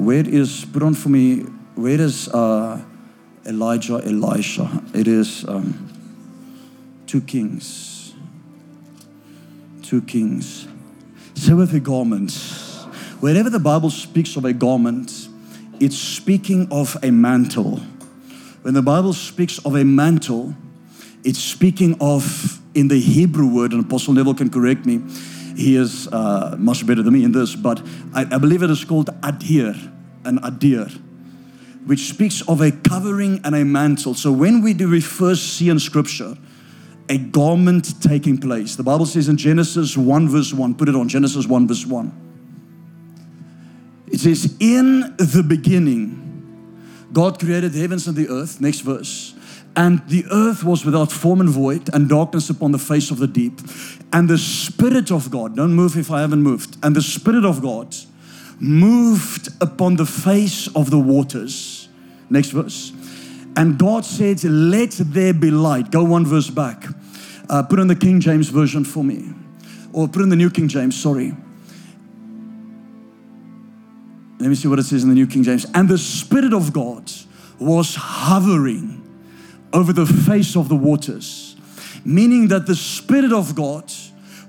where is, put on for me, where is uh, Elijah, Elisha? It is um, two kings. Two kings. Say with a garment. Wherever the Bible speaks of a garment, it's speaking of a mantle. When the Bible speaks of a mantle, it's speaking of, in the Hebrew word, and Apostle Neville can correct me, he is uh, much better than me in this, but I, I believe it is called adir, an adir, which speaks of a covering and a mantle. So when we do we first see in Scripture a garment taking place, the Bible says in Genesis 1 verse 1, put it on Genesis 1 verse 1. It says, In the beginning, God created the heavens and the earth. Next verse. And the earth was without form and void, and darkness upon the face of the deep. And the Spirit of God, don't move if I haven't moved, and the Spirit of God moved upon the face of the waters. Next verse. And God said, Let there be light. Go one verse back. Uh, put in the King James Version for me. Or put in the New King James, sorry. Let me see what it says in the New King James. And the Spirit of God was hovering over the face of the waters, meaning that the Spirit of God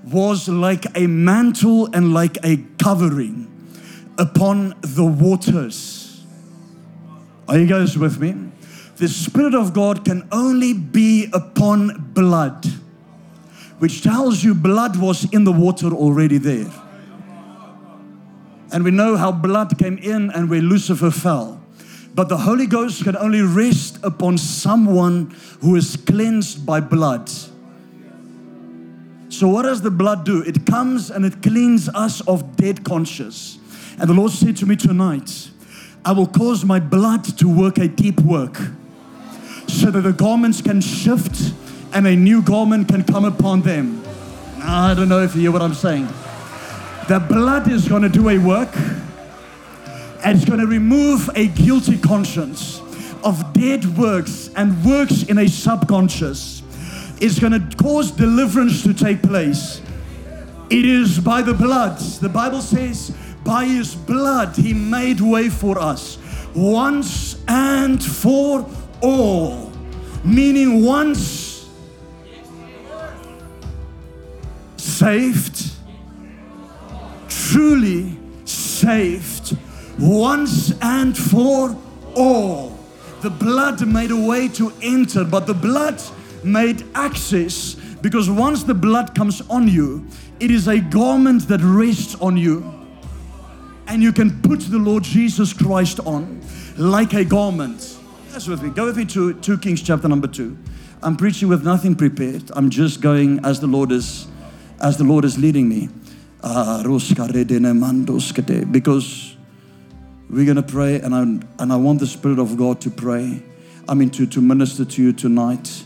was like a mantle and like a covering upon the waters. Are you guys with me? The Spirit of God can only be upon blood, which tells you blood was in the water already there. And we know how blood came in and where Lucifer fell. But the Holy Ghost can only rest upon someone who is cleansed by blood. So, what does the blood do? It comes and it cleans us of dead conscience. And the Lord said to me tonight, I will cause my blood to work a deep work so that the garments can shift and a new garment can come upon them. I don't know if you hear what I'm saying. The blood is going to do a work and it's going to remove a guilty conscience of dead works and works in a subconscious. It's going to cause deliverance to take place. It is by the blood. The Bible says, by his blood, he made way for us once and for all. Meaning, once saved, truly saved once and for all. The blood made a way to enter, but the blood made access because once the blood comes on you, it is a garment that rests on you. And you can put the Lord Jesus Christ on like a garment. That's with me. Go with me to 2 Kings chapter number 2. I'm preaching with nothing prepared. I'm just going as the Lord is as the Lord is leading me. Ah, because we're going to pray, and I, and I want the Spirit of God to pray. I mean, to, to minister to you tonight.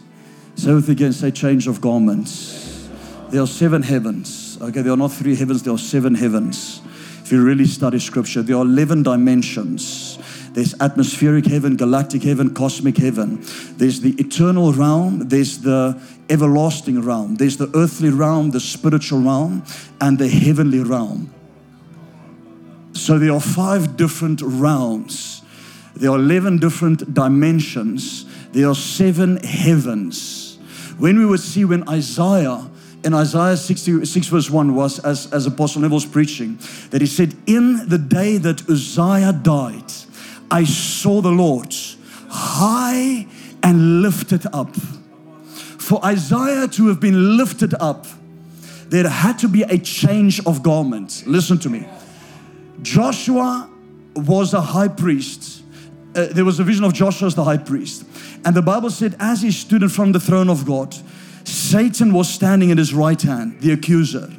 Say with again, say change of garments. There are seven heavens. Okay, there are not three heavens, there are seven heavens. If you really study scripture, there are 11 dimensions. There's atmospheric heaven, galactic heaven, cosmic heaven. There's the eternal realm, there's the everlasting realm, there's the earthly realm, the spiritual realm, and the heavenly realm. So there are five different realms, there are 11 different dimensions, there are seven heavens. When we would see when Isaiah in Isaiah 66 verse 1 was as, as Apostle Neville was preaching, that he said, In the day that Uzziah died, I saw the Lord high and lifted up. For Isaiah to have been lifted up, there had to be a change of garment. Listen to me. Joshua was a high priest. Uh, there was a vision of Joshua as the high priest. And the Bible said, as he stood in front of the throne of God, Satan was standing at his right hand, the accuser,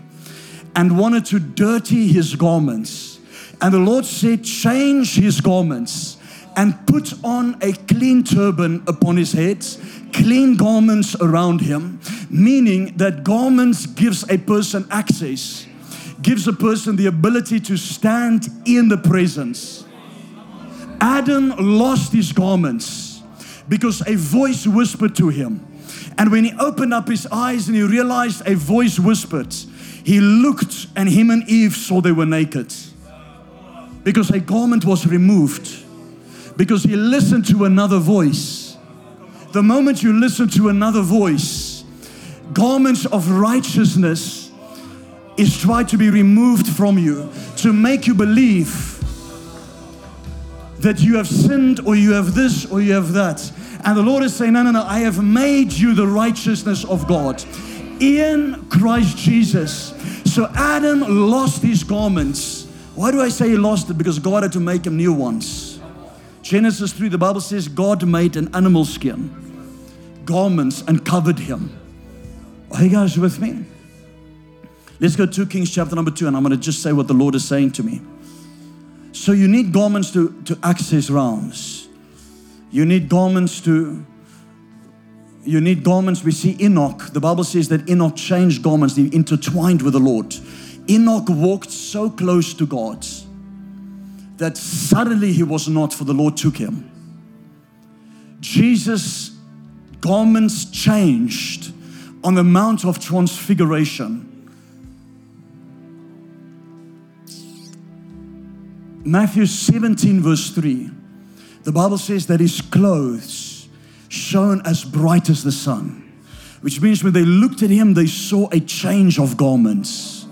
and wanted to dirty his garments. And the Lord said, Change his garments and put on a clean turban upon his head, clean garments around him, meaning that garments gives a person access gives a person the ability to stand in the presence. Adam lost his garments because a voice whispered to him. And when he opened up his eyes and he realized a voice whispered, he looked and him and Eve saw they were naked because a garment was removed, because he listened to another voice. The moment you listen to another voice, garments of righteousness is tried to be removed from you to make you believe that you have sinned or you have this or you have that. And the Lord is saying, No, no, no, I have made you the righteousness of God in Christ Jesus. So Adam lost his garments. Why do I say he lost it? Because God had to make him new ones. Genesis 3, the Bible says God made an animal skin, garments, and covered him. Are you guys with me? Let's go to Kings chapter number 2, and I'm going to just say what the Lord is saying to me. So you need garments to, to access realms. You need garments to you need garments. We see Enoch. The Bible says that Enoch changed garments, he intertwined with the Lord. Enoch walked so close to God that suddenly he was not, for the Lord took him. Jesus' garments changed on the Mount of Transfiguration. Matthew 17, verse 3, the Bible says that his clothes shone as bright as the sun, which means when they looked at him, they saw a change of garments.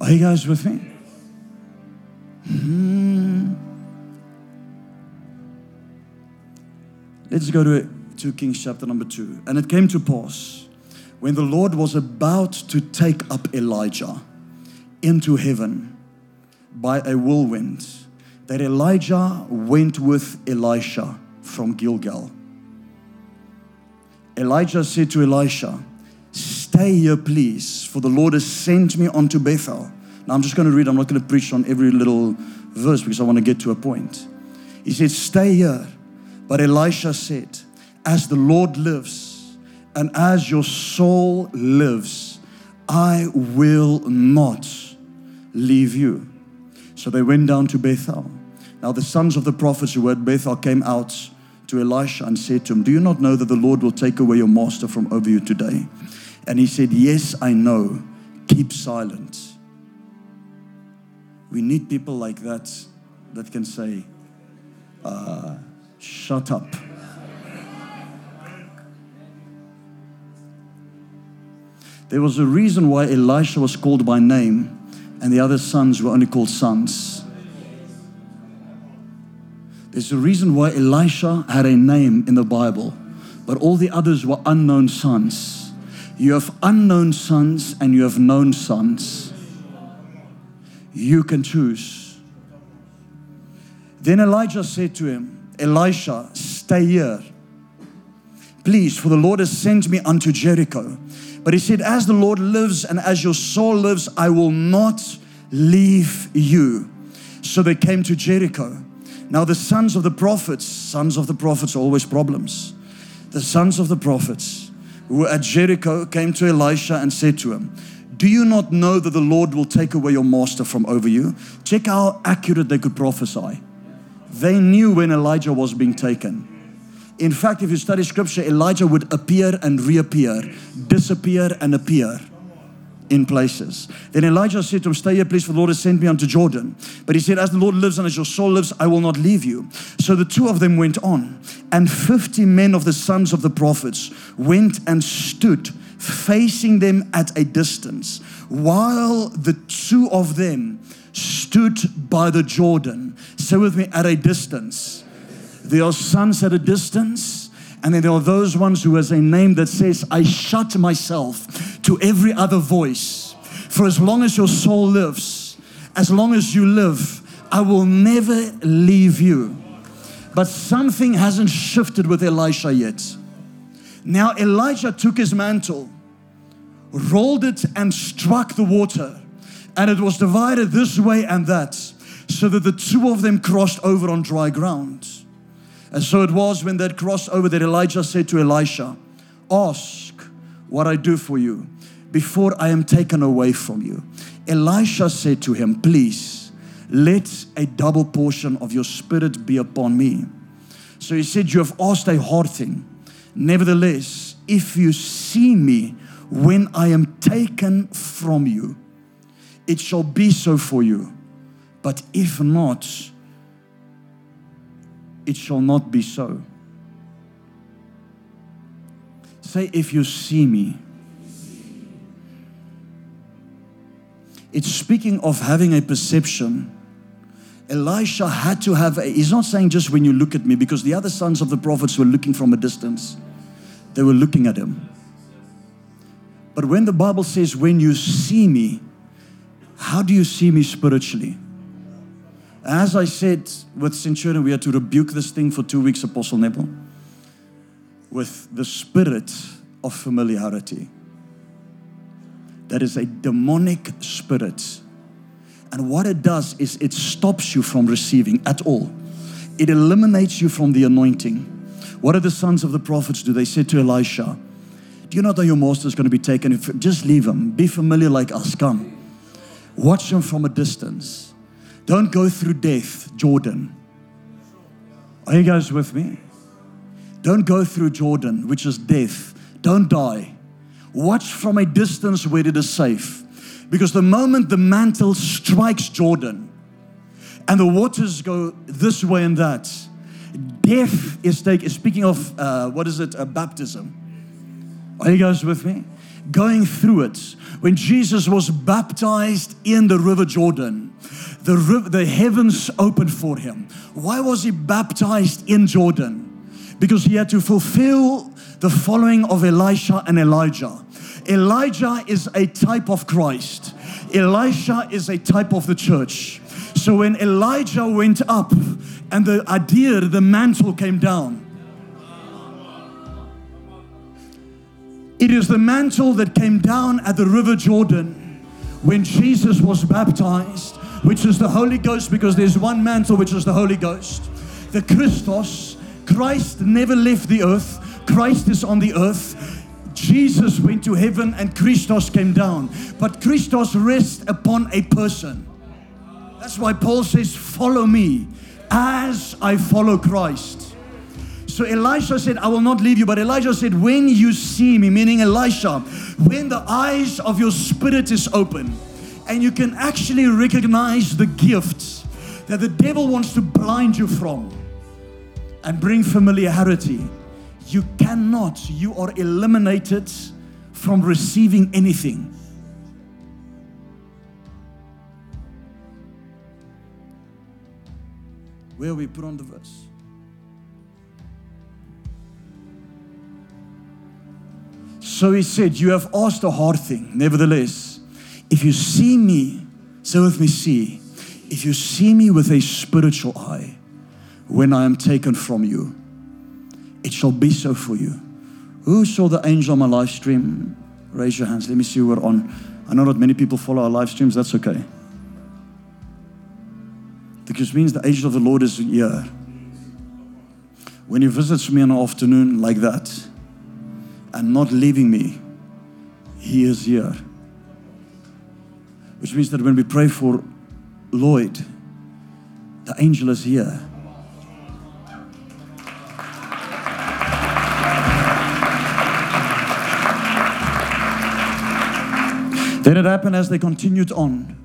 Are you guys with me? Hmm. Let's go to 2 Kings chapter number 2. And it came to pass when the Lord was about to take up Elijah into heaven by a whirlwind that Elijah went with Elisha from Gilgal. Elijah said to Elisha, Stay here, please, for the Lord has sent me unto Bethel. Now I'm just going to read, I'm not going to preach on every little verse because I want to get to a point. He said, Stay here. But Elisha said, As the Lord lives and as your soul lives, I will not leave you. So they went down to Bethel. Now the sons of the prophets who were at Bethel came out to Elisha and said to him, Do you not know that the Lord will take away your master from over you today? And he said, Yes, I know. Keep silent. We need people like that that can say, uh, Shut up. There was a reason why Elisha was called by name and the other sons were only called sons. There's a reason why Elisha had a name in the Bible, but all the others were unknown sons. You have unknown sons and you have known sons. You can choose. Then Elijah said to him, Elisha, stay here. Please, for the Lord has sent me unto Jericho. But he said, As the Lord lives and as your soul lives, I will not leave you. So they came to Jericho. Now, the sons of the prophets, sons of the prophets always problems. The sons of the prophets who were at Jericho came to Elisha and said to him, Do you not know that the Lord will take away your master from over you? Check how accurate they could prophesy. They knew when Elijah was being taken. In fact, if you study scripture, Elijah would appear and reappear, disappear and appear in places. Then Elijah said to him, Stay here, please, for the Lord has sent me unto Jordan. But he said, As the Lord lives and as your soul lives, I will not leave you. So the two of them went on, and fifty men of the sons of the prophets went and stood facing them at a distance, while the two of them stood by the Jordan. Say with me, at a distance. There are sons at a distance, and then there are those ones who has a name that says, I shut myself to every other voice. For as long as your soul lives, as long as you live, I will never leave you. But something hasn't shifted with Elisha yet. Now Elijah took his mantle, rolled it, and struck the water, and it was divided this way and that, so that the two of them crossed over on dry ground. And so it was when that crossed over that Elijah said to Elisha, Ask what I do for you before I am taken away from you. Elisha said to him, Please let a double portion of your spirit be upon me. So he said, You have asked a hard thing. Nevertheless, if you see me when I am taken from you, it shall be so for you. But if not, it shall not be so. Say, if you see me. It's speaking of having a perception. Elisha had to have, a, he's not saying just when you look at me, because the other sons of the prophets were looking from a distance. They were looking at him. But when the Bible says, when you see me, how do you see me spiritually? As I said with Centurion, we had to rebuke this thing for two weeks, Apostle Neville, with the spirit of familiarity. That is a demonic spirit. And what it does is it stops you from receiving at all, it eliminates you from the anointing. What did the sons of the prophets do? They said to Elisha, Do you know that your master is going to be taken? Just leave him. Be familiar like us. Come. Watch him from a distance. Don't go through death, Jordan. Are you guys with me? Don't go through Jordan, which is death. Don't die. Watch from a distance where it is safe. Because the moment the mantle strikes Jordan and the waters go this way and that, death is taken. Speaking of, uh, what is it? Baptism. Are you guys with me? Going through it. When Jesus was baptized in the river Jordan, the, the heavens opened for him. Why was he baptized in Jordan? Because he had to fulfill the following of Elisha and Elijah. Elijah is a type of Christ, Elisha is a type of the church. So when Elijah went up and the adir, the mantle came down, it is the mantle that came down at the river Jordan when Jesus was baptized which is the Holy Ghost, because there's one mantle, which is the Holy Ghost. The Christos, Christ never left the earth, Christ is on the earth. Jesus went to heaven and Christos came down. But Christos rests upon a person. That's why Paul says, Follow me as I follow Christ. So Elisha said, I will not leave you. But Elijah said, When you see me, meaning Elisha, when the eyes of your spirit is open, and you can actually recognize the gifts that the devil wants to blind you from and bring familiarity. You cannot, you are eliminated from receiving anything. Where we put on the verse. So he said, You have asked a hard thing. Nevertheless, if you see me, say with me, see. If you see me with a spiritual eye, when I am taken from you, it shall be so for you. Who saw the angel on my live stream? Raise your hands. Let me see who are on. I know not many people follow our live streams. That's okay. Because means the angel of the Lord is here. When he visits me in the afternoon like that and not leaving me, he is here. Which means that when we pray for Lloyd, the angel is here. Then it happened as they continued on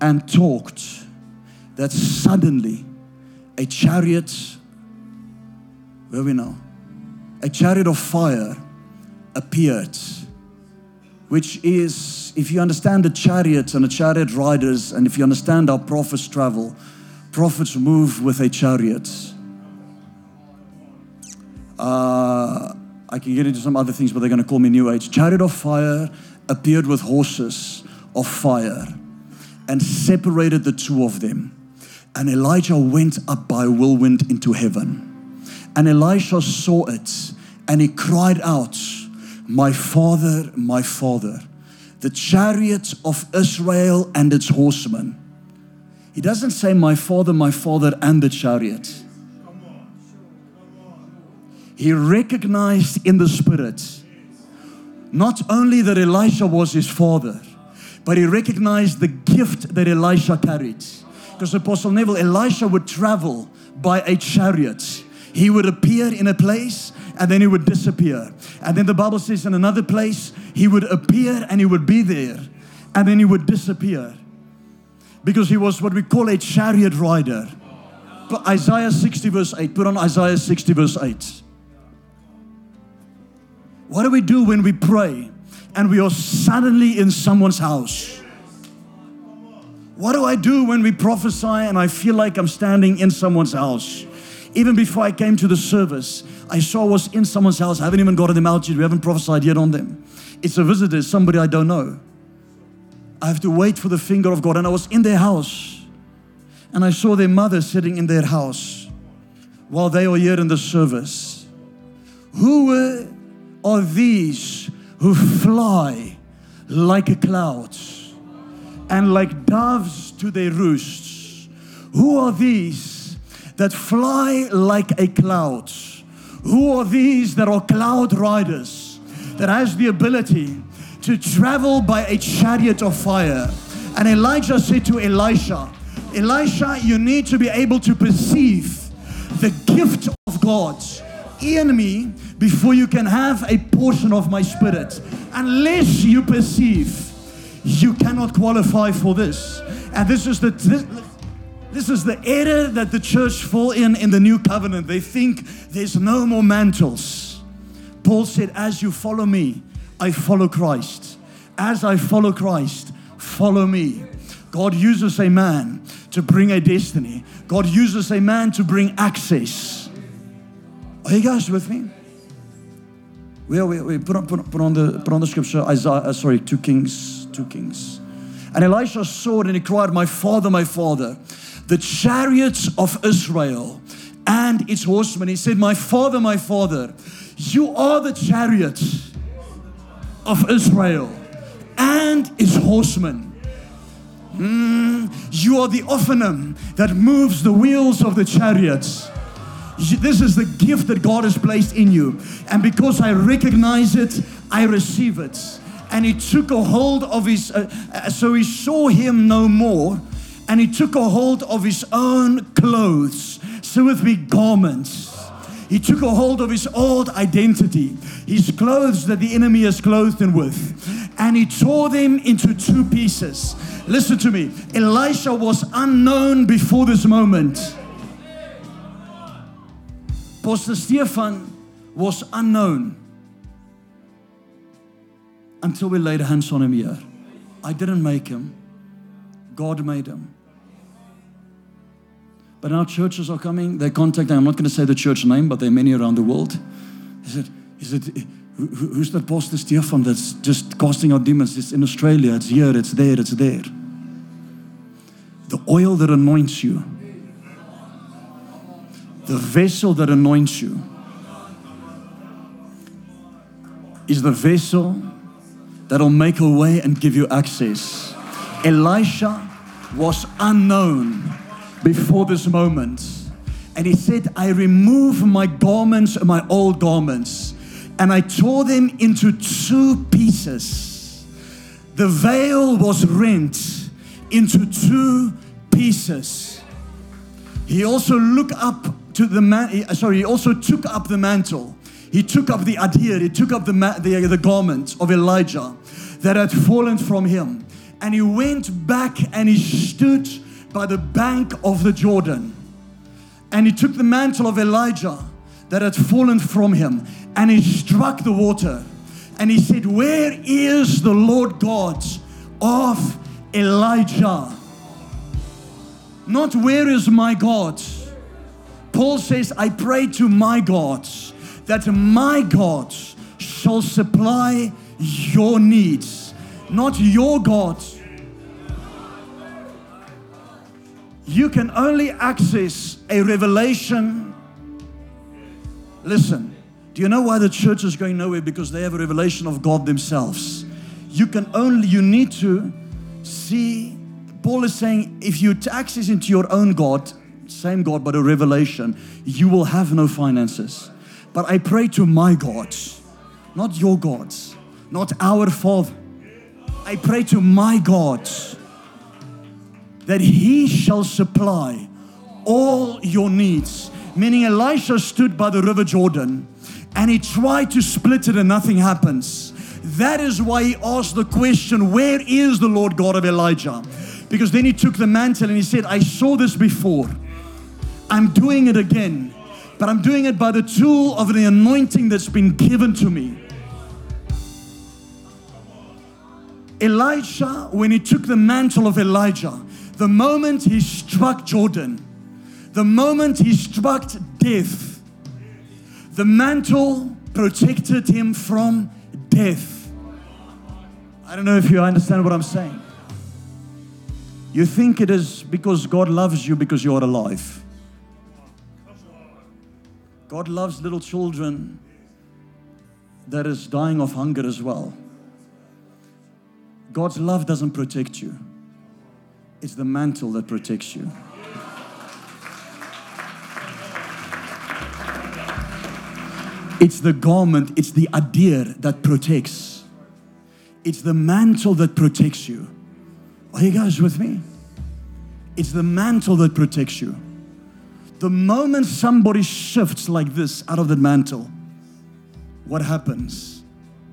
and talked that suddenly a chariot, where we know, a chariot of fire appeared, which is if you understand the chariots and the chariot riders, and if you understand how prophets travel, prophets move with a chariot. Uh, I can get into some other things, but they're going to call me New Age. Chariot of fire appeared with horses of fire and separated the two of them. And Elijah went up by whirlwind into heaven. And Elisha saw it and he cried out, My father, my father the chariot of Israel and its horsemen. He doesn't say, My father, my father, and the chariot. He recognized in the spirit not only that Elisha was his father, but he recognized the gift that Elisha carried. Because Apostle Neville, Elisha would travel by a chariot. He would appear in a place and then he would disappear. And then the Bible says in another place, he would appear and he would be there and then he would disappear. because he was what we call a chariot rider. But Isaiah 60, verse 8. Put on Isaiah 60, verse 8. What do we do when we pray and we are suddenly in someone's house? What do I do when we prophesy and I feel like I'm standing in someone's house? Even before I came to the service, I saw was in someone's house. I haven't even gotten them out yet. We haven't prophesied yet on them. It's a visitor, somebody I don't know. I have to wait for the finger of God. And I was in their house and I saw their mother sitting in their house while they were here in the service. Who are these who fly like a cloud and like doves to their roosts? Who are these that fly like a cloud? Who are these that are cloud riders that has the ability to travel by a chariot of fire? And Elijah said to Elisha, Elisha, you need to be able to perceive the gift of God in me before you can have a portion of my spirit. Unless you perceive, you cannot qualify for this. And this is the this, this is the error that the church fall in in the new covenant. They think there's no more mantles. Paul said, As you follow me, I follow Christ. As I follow Christ, follow me. God uses a man to bring a destiny. God uses a man to bring access. Are you guys with me? We, we, put, on, put, on, put on the put on the scripture Isaiah. Uh, sorry, two kings, two kings. And Elisha saw it and he cried, "My father, my father, the chariots of Israel and its horsemen." He said, "My father, my father, you are the chariots of Israel and its horsemen." Mm, you are the Ophanim that moves the wheels of the chariots. This is the gift that God has placed in you. And because I recognize it, I receive it. And he took a hold of his, uh, uh, so he saw him no more. And he took a hold of his own clothes. So with me, garments. He took a hold of his old identity, his clothes that the enemy has clothed him with, and he tore them into two pieces. Listen to me. Elisha was unknown before this moment. Pastor Stefan was unknown until we laid hands on him here. I didn't make him, God made him. But now churches are coming, they're contacting, I'm not going to say the church name, but there are many around the world. He said, he said who's that Pastor Stefan that's just casting out demons? It's in Australia, it's here, it's there, it's there. The oil that anoints you, the vessel that anoints you, is the vessel that'll make a way and give you access. Elisha was unknown before this moment. And he said, I remove my garments, my old garments and I tore them into two pieces. The veil was rent into two pieces. He also looked up to the man, uh, sorry, he also took up the mantle. He took up the adir, he took up the, the, the garment of Elijah that had fallen from him. And he went back and he stood by the bank of the Jordan. And he took the mantle of Elijah that had fallen from him and he struck the water and he said, Where is the Lord God of Elijah? Not where is my God? Paul says, I pray to my God that my God shall supply your needs, not your God. You can only access a revelation. Listen, do you know why the church is going nowhere? Because they have a revelation of God themselves. You can only, you need to see. Paul is saying if you access into your own God, same God, but a revelation, you will have no finances. But I pray to my God, not your gods, not our Father. I pray to my God that He shall supply all your needs. Meaning, Elisha stood by the river Jordan and he tried to split it and nothing happens. That is why he asked the question, Where is the Lord God of Elijah? Because then he took the mantle and he said, I saw this before. I'm doing it again. But I'm doing it by the tool of the anointing that's been given to me. Elisha, when he took the mantle of Elijah, the moment he struck Jordan, the moment he struck death, the mantle protected him from death. I don't know if you understand what I'm saying. You think it is because God loves you because you're alive. God loves little children that is dying of hunger as well. God's love doesn't protect you. It's the mantle that protects you. It's the garment, it's the adir that protects. It's the mantle that protects you. Are you guys with me? It's the mantle that protects you. The moment somebody shifts like this out of the mantle, what happens?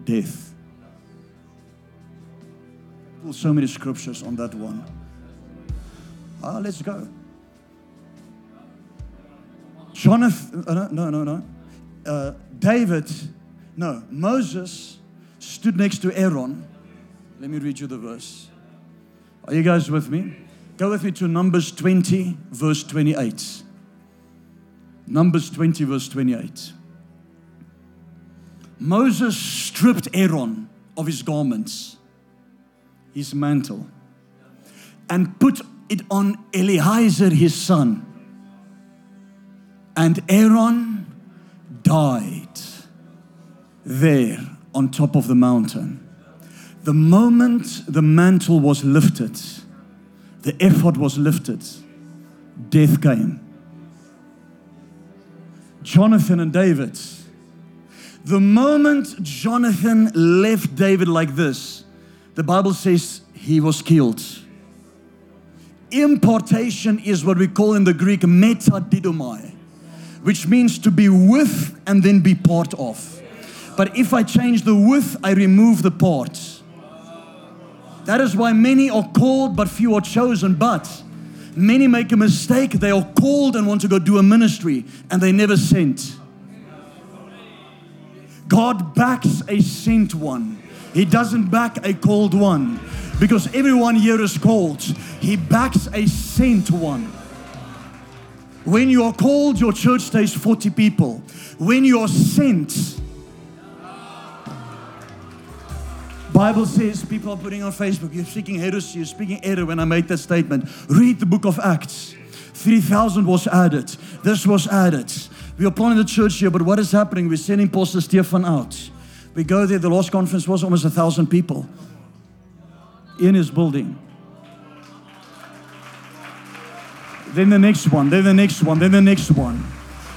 Death. So many scriptures on that one. Ah, let's go. Jonathan, uh, no, no, no. Uh, David, no, Moses stood next to Aaron. Let me read you the verse. Are you guys with me? Go with me to Numbers 20, verse 28. Numbers 20, verse 28. Moses stripped Aaron of his garments, his mantle, and put it on Eleazar his son. And Aaron died there on top of the mountain. The moment the mantle was lifted, the ephod was lifted, death came. Jonathan and David. The moment Jonathan left David like this, the Bible says he was killed. Importation is what we call in the Greek metadidomai, which means to be with and then be part of. But if I change the with, I remove the part. That is why many are called, but few are chosen. But many make a mistake. They are called and want to go do a ministry, and they never sent. God backs a sent one, He doesn't back a called one. Because everyone here is called, He backs a sent one. When you are called, your church stays 40 people. When you are sent, Bible says people are putting on Facebook, you're speaking heresy, you're speaking error when I made that statement. Read the book of Acts. 3,000 was added. This was added. We are planning the church here, but what is happening? We're sending Pastor Stefan out. We go there, the last conference was almost a thousand people in his building. Then the next one, then the next one, then the next one.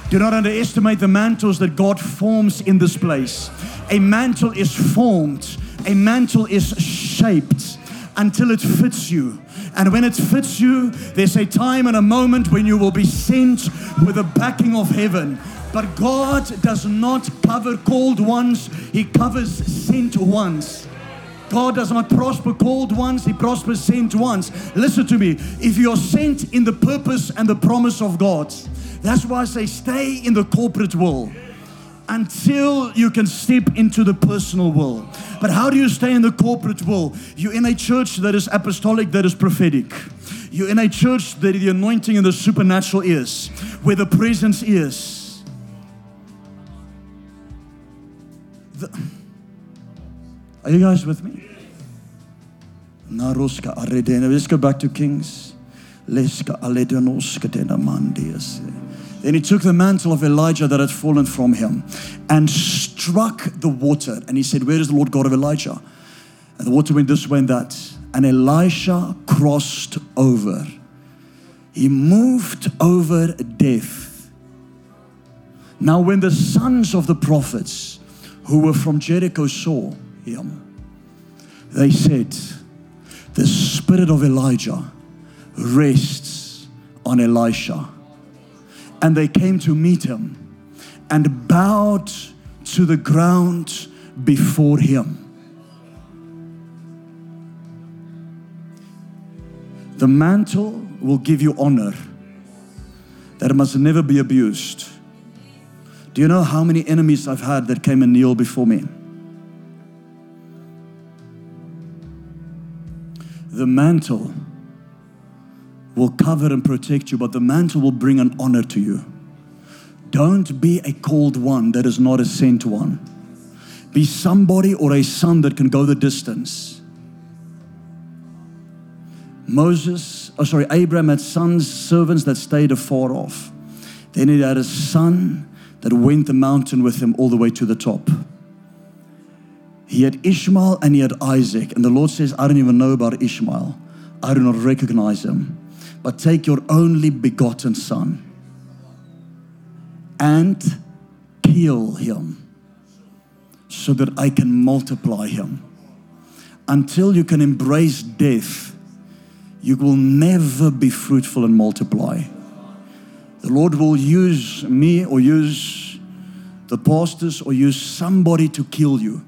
Do not underestimate the mantles that God forms in this place. A mantle is formed a mantle is shaped until it fits you. And when it fits you, there's a time and a moment when you will be sent with the backing of heaven. But God does not cover called ones, He covers sent ones. God does not prosper called ones, He prospers sent ones. Listen to me. If you're sent in the purpose and the promise of God, that's why I say stay in the corporate world until you can step into the personal world. But how do you stay in the corporate world? You're in a church that is apostolic, that is prophetic. You're in a church that the anointing and the supernatural is, where the presence is. The, are you guys with me? Let's go back to Kings. Then he took the mantle of Elijah that had fallen from him and struck the water. And he said, Where is the Lord God of Elijah? And the water went this way and that. And Elisha crossed over. He moved over death. Now, when the sons of the prophets who were from Jericho saw him, they said, The spirit of Elijah rests on Elisha and they came to meet him and bowed to the ground before him. The mantle will give you honor that must never be abused. Do you know how many enemies I've had that came and kneel before me? The mantle will cover and protect you, but the mantle will bring an honor to you. Don't be a called one that is not a sent one. Be somebody or a son that can go the distance. Moses, oh sorry, Abraham had sons, servants that stayed afar off. Then he had a son that went the mountain with him all the way to the top. He had Ishmael and he had Isaac. And the Lord says, I don't even know about Ishmael. I do not recognize him. But take your only begotten son and kill him so that I can multiply him. Until you can embrace death, you will never be fruitful and multiply. The Lord will use me or use the pastors or use somebody to kill you.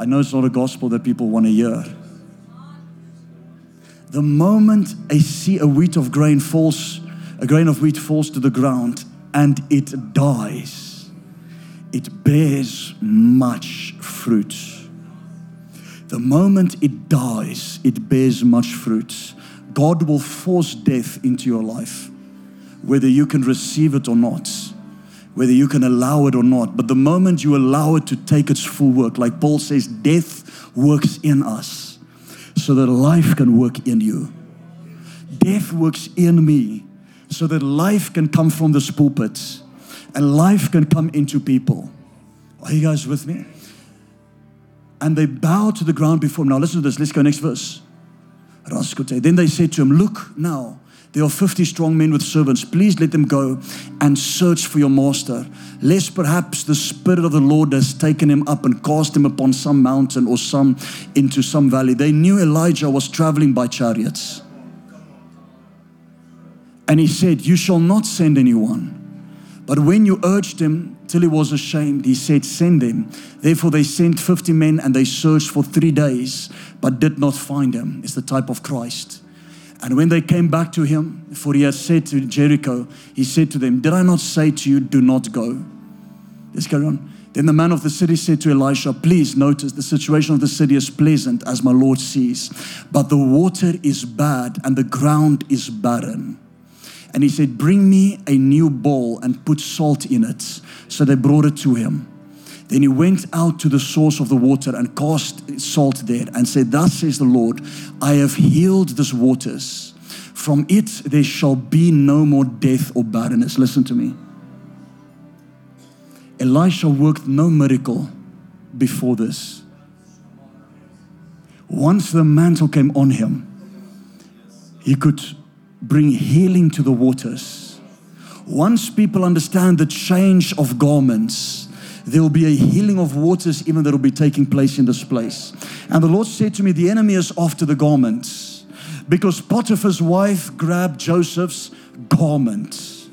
I know it's not a gospel that people want to hear. The moment a seed, a wheat of grain falls, a grain of wheat falls to the ground and it dies, it bears much fruit. The moment it dies, it bears much fruit. God will force death into your life, whether you can receive it or not, whether you can allow it or not. But the moment you allow it to take its full work, like Paul says, death works in us so that life can work in you. Death works in me so that life can come from this pulpit and life can come into people. Are you guys with me? And they bowed to the ground before him. Now, listen to this. Let's go next verse. Then they said to him, Look now, there are 50 strong men with servants. Please let them go and search for your master, lest perhaps the Spirit of the Lord has taken him up and cast him upon some mountain or some into some valley. They knew Elijah was traveling by chariots. And he said, You shall not send anyone. But when you urged him till he was ashamed, he said, Send them. Therefore they sent 50 men and they searched for three days, but did not find him. It's the type of Christ. And when they came back to him, for he had said to Jericho, he said to them, Did I not say to you, do not go? Let's carry on. Then the man of the city said to Elisha, Please notice the situation of the city is pleasant, as my Lord sees, but the water is bad and the ground is barren. And he said, Bring me a new bowl and put salt in it. So they brought it to him. Then he went out to the source of the water and cast salt there and said, Thus says the Lord, I have healed these waters. From it there shall be no more death or barrenness. Listen to me. Elisha worked no miracle before this. Once the mantle came on him, he could bring healing to the waters. Once people understand the change of garments, there will be a healing of waters even that will be taking place in this place. And the Lord said to me, The enemy is after the garments because Potiphar's wife grabbed Joseph's garment.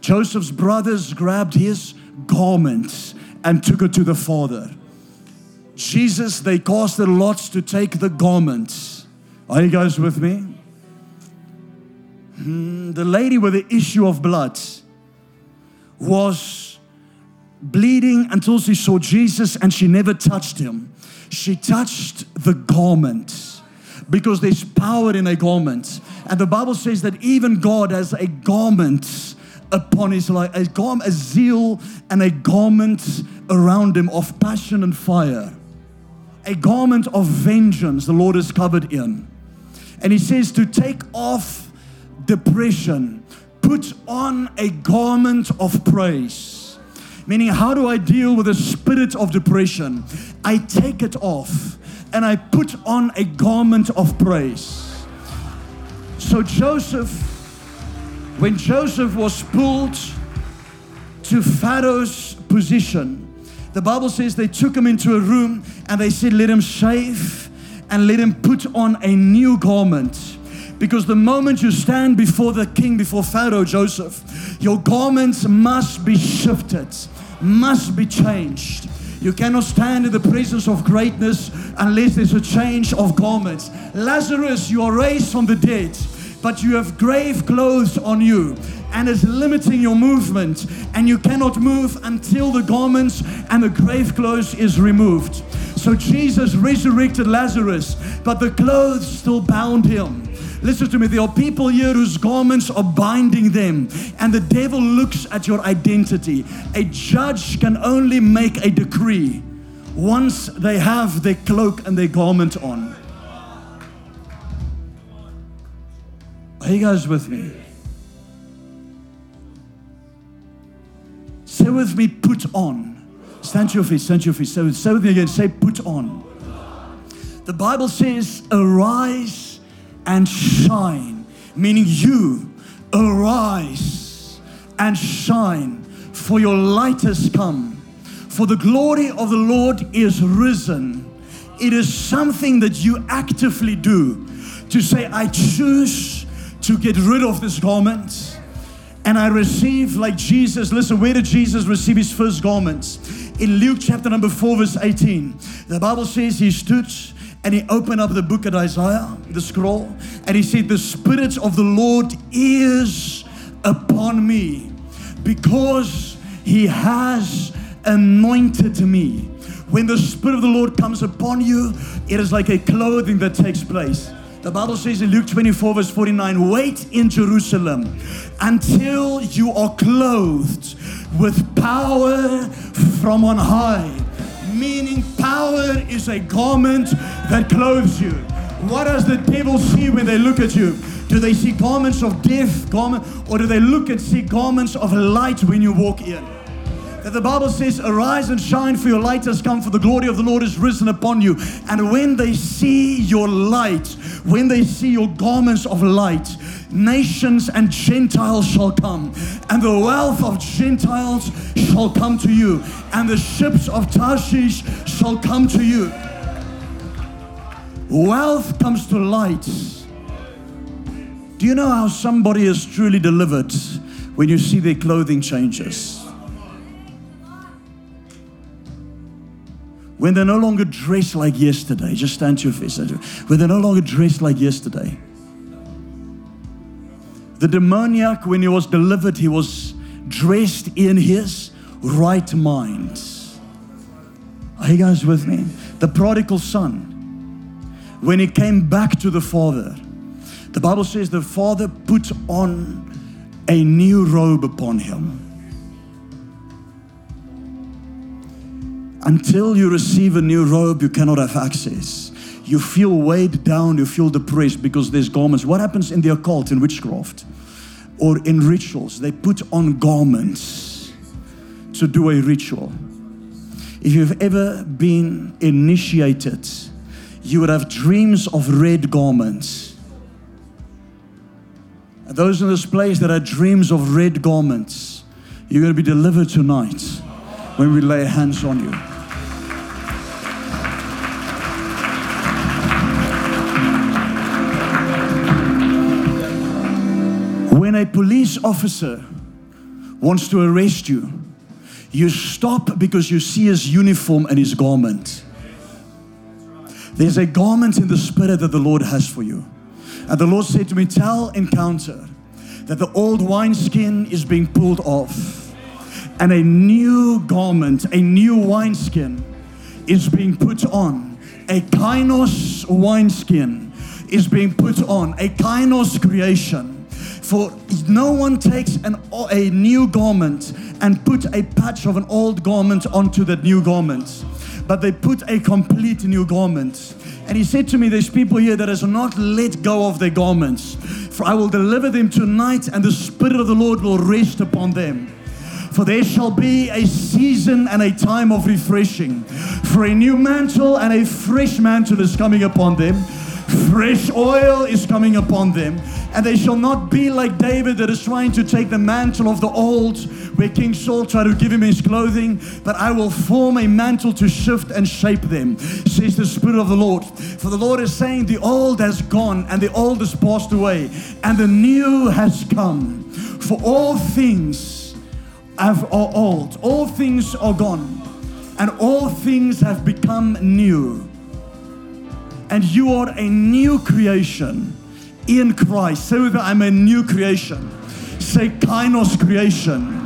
Joseph's brothers grabbed his garment and took it to the father. Jesus, they casted lots to take the garment. Are you guys with me? Hmm, the lady with the issue of blood was bleeding until she saw Jesus and she never touched him. She touched the garment because there's power in a garment. And the Bible says that even God has a garment upon his life, a, garment, a zeal and a garment around him of passion and fire, a garment of vengeance the Lord is covered in. And he says to take off depression, put on a garment of praise Meaning, how do I deal with the spirit of depression? I take it off and I put on a garment of praise. So, Joseph, when Joseph was pulled to Pharaoh's position, the Bible says they took him into a room and they said, Let him shave and let him put on a new garment. Because the moment you stand before the king, before Pharaoh, Joseph, your garments must be shifted must be changed. You cannot stand in the presence of greatness unless there's a change of garments. Lazarus, you are raised from the dead, but you have grave clothes on you and is limiting your movement, and you cannot move until the garments and the grave clothes is removed. So Jesus resurrected Lazarus, but the clothes still bound him. Listen to me, there are people here whose garments are binding them, and the devil looks at your identity. A judge can only make a decree once they have their cloak and their garment on. Are you guys with me? Say with me, put on. Stand to your feet, stand to your feet. Say, say with me again, say, put on. The Bible says, arise and shine, meaning you arise and shine, for your light has come. For the glory of the Lord is risen. It is something that you actively do to say, I choose to get rid of this garment and I receive like Jesus. Listen, where did Jesus receive his first garments? In Luke chapter number 4, verse 18, the Bible says he stood and he opened up the book of Isaiah, the scroll, and he said, The Spirit of the Lord is upon me because he has anointed me. When the Spirit of the Lord comes upon you, it is like a clothing that takes place. The Bible says in Luke 24, verse 49, wait in Jerusalem until you are clothed with power from on high. Meaning, power is a garment that clothes you. What does the devil see when they look at you? Do they see garments of death, garment, or do they look and see garments of light when you walk in? that the Bible says, Arise and shine, for your light has come, for the glory of the Lord is risen upon you. And when they see your light, when they see your garments of light, nations and Gentiles shall come, and the wealth of Gentiles shall come to you, and the ships of Tarshish shall come to you. Wealth comes to light. Do you know how somebody is truly delivered when you see their clothing changes? When they're no longer dressed like yesterday, just stand to your face. When they're no longer dressed like yesterday. The demoniac, when he was delivered, he was dressed in his right mind. Are you guys with me? The prodigal son, when he came back to the father, the Bible says the father put on a new robe upon him. Until you receive a new robe, you cannot have access. You feel weighed down, you feel depressed because there's garments. What happens in the occult, in witchcraft, or in rituals? They put on garments to do a ritual. If you've ever been initiated, you would have dreams of red garments. And those in this place that have dreams of red garments, you're going to be delivered tonight when we lay hands on you. When a police officer wants to arrest you, you stop because you see his uniform and his garment. There's a garment in the spirit that the Lord has for you. And the Lord said to me, Tell Encounter that the old wineskin is being pulled off, and a new garment, a new wineskin is being put on. A kainos wineskin is being put on, a kainos creation for no one takes an, a new garment and put a patch of an old garment onto that new garment, but they put a complete new garment. And he said to me, There's people here that has not let go of their garments. For I will deliver them tonight, and the Spirit of the Lord will rest upon them. For there shall be a season and a time of refreshing. For a new mantle and a fresh mantle is coming upon them Fresh oil is coming upon them, and they shall not be like David that is trying to take the mantle of the old, where King Saul tried to give him his clothing, but I will form a mantle to shift and shape them, says the Spirit of the Lord. For the Lord is saying, The old has gone, and the old has passed away, and the new has come. For all things have, are old, all things are gone. and all things have become new. And you are a new creation in Christ. Say with me, I'm a new creation. Say kainos creation.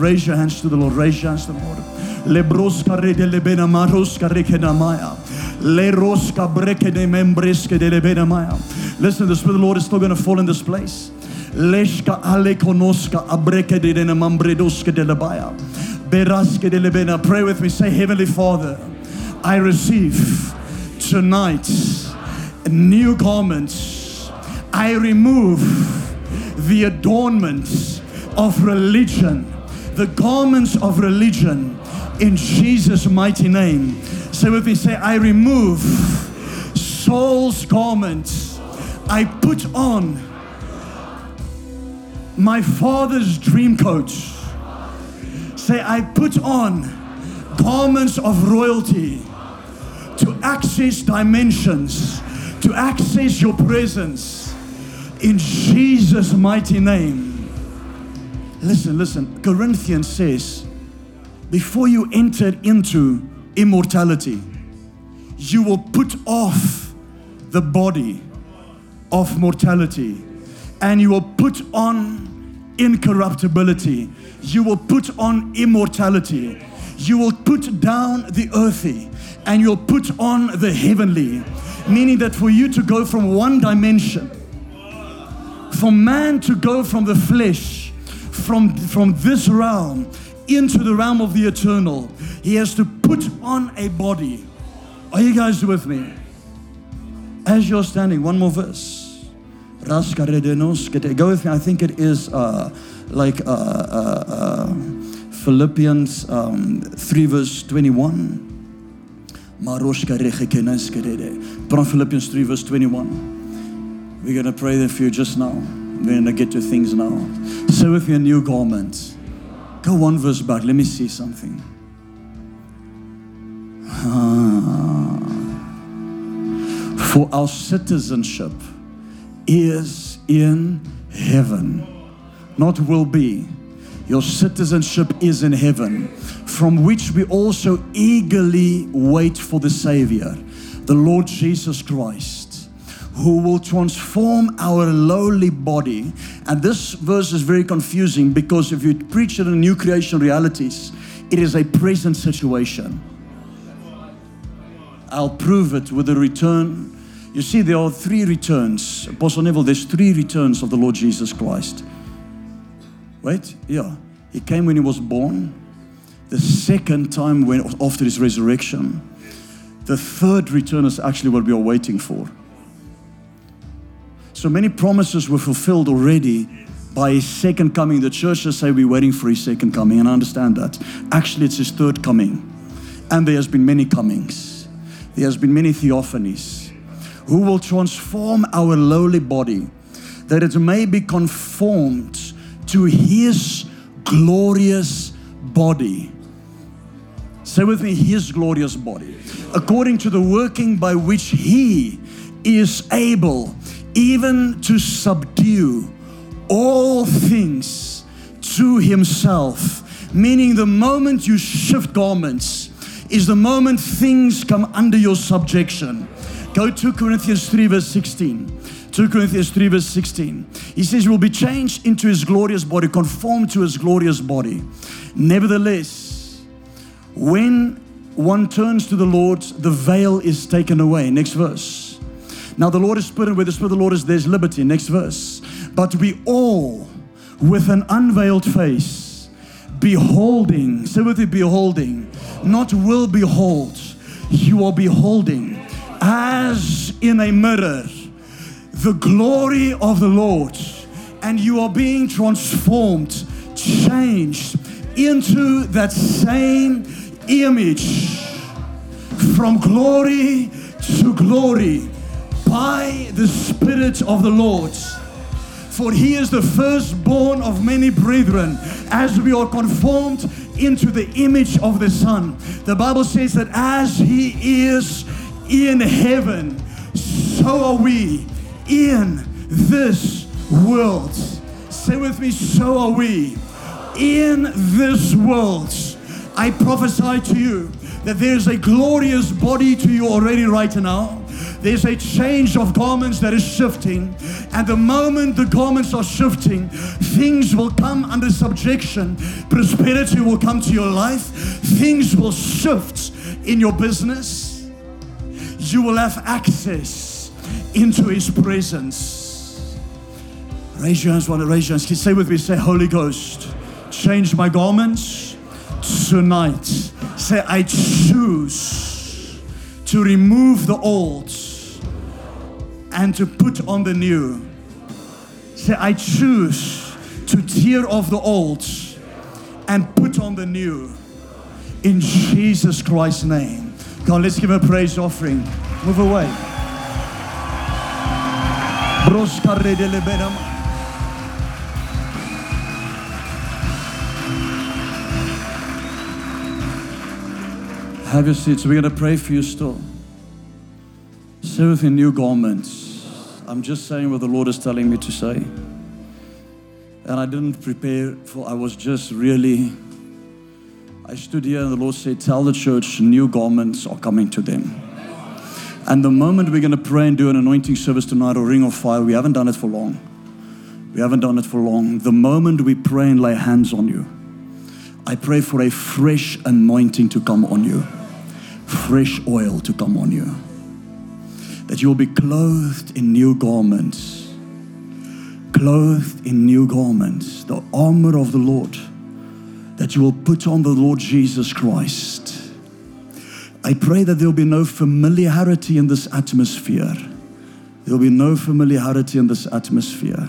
Raise your hands to the Lord. Raise your hands to the Lord. Lebroska re de lebena maroska rekenamaya. Leroska breke de membreske de lebena maya. Listen, the Spirit of the Lord is still going to fall in this place. Leshka alekonoska abreke de de mambredoske de lebaya. Beraske de lebena. Pray with me. Say, Heavenly Father, I receive tonight new garments. I remove the adornments of religion, the garments of religion in Jesus' mighty name. Say with me, say, I remove Saul's garments. I put on my father's dream coat. Say, I put on garments of royalty to access dimensions, to access your presence in Jesus' mighty name. Listen, listen. Corinthians says, before you enter into immortality, you will put off the body of mortality and you will put on incorruptibility. You will put on immortality. You will put down the earthy and you'll put on the heavenly. Meaning that for you to go from one dimension, for man to go from the flesh, from, from this realm into the realm of the eternal, he has to put on a body. Are you guys with me? As you're standing, one more verse. Go with me. I think it is uh, like uh, uh, uh Philippians um, 3, verse 21. Philippians 3, verse 21. We're going to pray there for you just now. We're going to get to things now. So with your new garment. Go one verse back. Let me see something. Ah. For our citizenship is in heaven, not will be. Your citizenship is in heaven, from which we also eagerly wait for the Savior, the Lord Jesus Christ, who will transform our lowly body. And this verse is very confusing because if you preach it in new creation realities, it is a present situation. I'll prove it with the return. You see, there are three returns. Apostle Neville, there's three returns of the Lord Jesus Christ. Wait, yeah. He came when he was born. The second time when after his resurrection. The third return is actually what we are waiting for. So many promises were fulfilled already by his second coming. The churches say we're waiting for his second coming, and I understand that. Actually, it's his third coming. And there has been many comings. There has been many theophanies who will transform our lowly body that it may be conformed to his glorious body. Say with me, his glorious body. According to the working by which he is able even to subdue all things to himself. Meaning, the moment you shift garments is the moment things come under your subjection. Go to Corinthians 3, verse 16. 2 Corinthians 3, verse 16. He says, You will be changed into his glorious body, conformed to his glorious body. Nevertheless, when one turns to the Lord, the veil is taken away. Next verse. Now, the Lord is Spirit, and where the Spirit of the Lord is, there's liberty. Next verse. But we all, with an unveiled face, beholding, say with it, beholding, not will behold, you are beholding as in a mirror the glory of the Lord and you are being transformed, changed into that same image from glory to glory by the Spirit of the Lord. For he is the firstborn of many brethren, as we are conformed into the image of the Son. The Bible says that as he is in heaven, so are we in this world. Say with me, so are we in this world. I prophesy to you that there's a glorious body to you already right now. There's a change of garments that is shifting. And the moment the garments are shifting, things will come under subjection. Prosperity will come to your life. Things will shift in your business. You will have access into His presence. Raise your hands, to raise your hands. Say with me, say, Holy Ghost, change my garments tonight. Say, I choose to remove the old and to put on the new. Say, I choose to tear off the old and put on the new. In Jesus Christ's name. Come let's give a praise offering. Move away. Have your seats. We're going to pray for you still. Say with new garments. I'm just saying what the Lord is telling me to say. And I didn't prepare for, I was just really, I stood here and the Lord said, Tell the church new garments are coming to them. And the moment we're going to pray and do an anointing service tonight or ring of fire, we haven't done it for long. We haven't done it for long. The moment we pray and lay hands on you, I pray for a fresh anointing to come on you, fresh oil to come on you that you will be clothed in new garments. Clothed in new garments, the armor of the Lord, that you will put on the Lord Jesus Christ. I pray that there will be no familiarity in this atmosphere. There will be no familiarity in this atmosphere.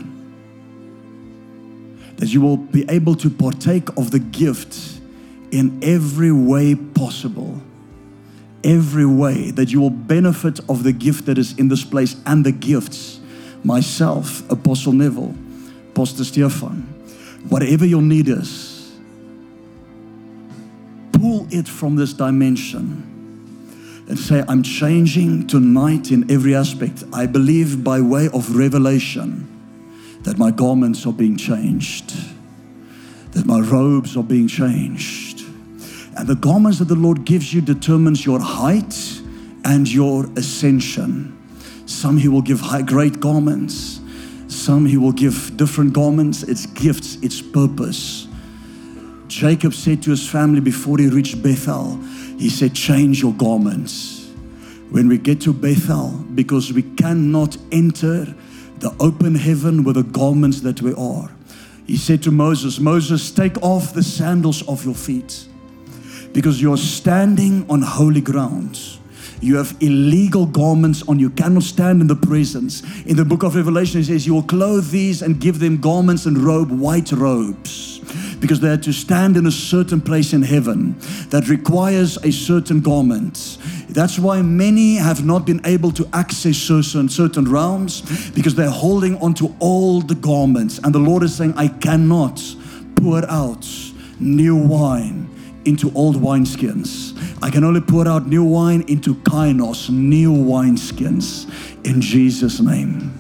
That you will be able to partake of the gift in every way possible every way that you will benefit of the gift that is in this place and the gifts. Myself, Apostle Neville, Pastor Stefan, whatever your need is, pull it from this dimension and say, I'm changing tonight in every aspect. I believe by way of revelation that my garments are being changed, that my robes are being changed and the garments that the Lord gives you determines your height and your ascension. Some He will give high, great garments, some He will give different garments. It's gifts, it's purpose. Jacob said to his family before he reached Bethel, He said, Change your garments. When we get to Bethel, because we cannot enter the open heaven with the garments that we are. He said to Moses, Moses, take off the sandals of your feet because you're standing on holy ground. You have illegal garments on. You cannot stand in the presence. In the book of Revelation, it says, You will clothe these and give them garments and robe, white robes, because they are to stand in a certain place in heaven that requires a certain garment. That's why many have not been able to access certain, certain realms because they're holding on onto old garments. And the Lord is saying, I cannot pour out new wine into old wineskins. I can only pour out new wine into kainos, new wineskins, in Jesus' name.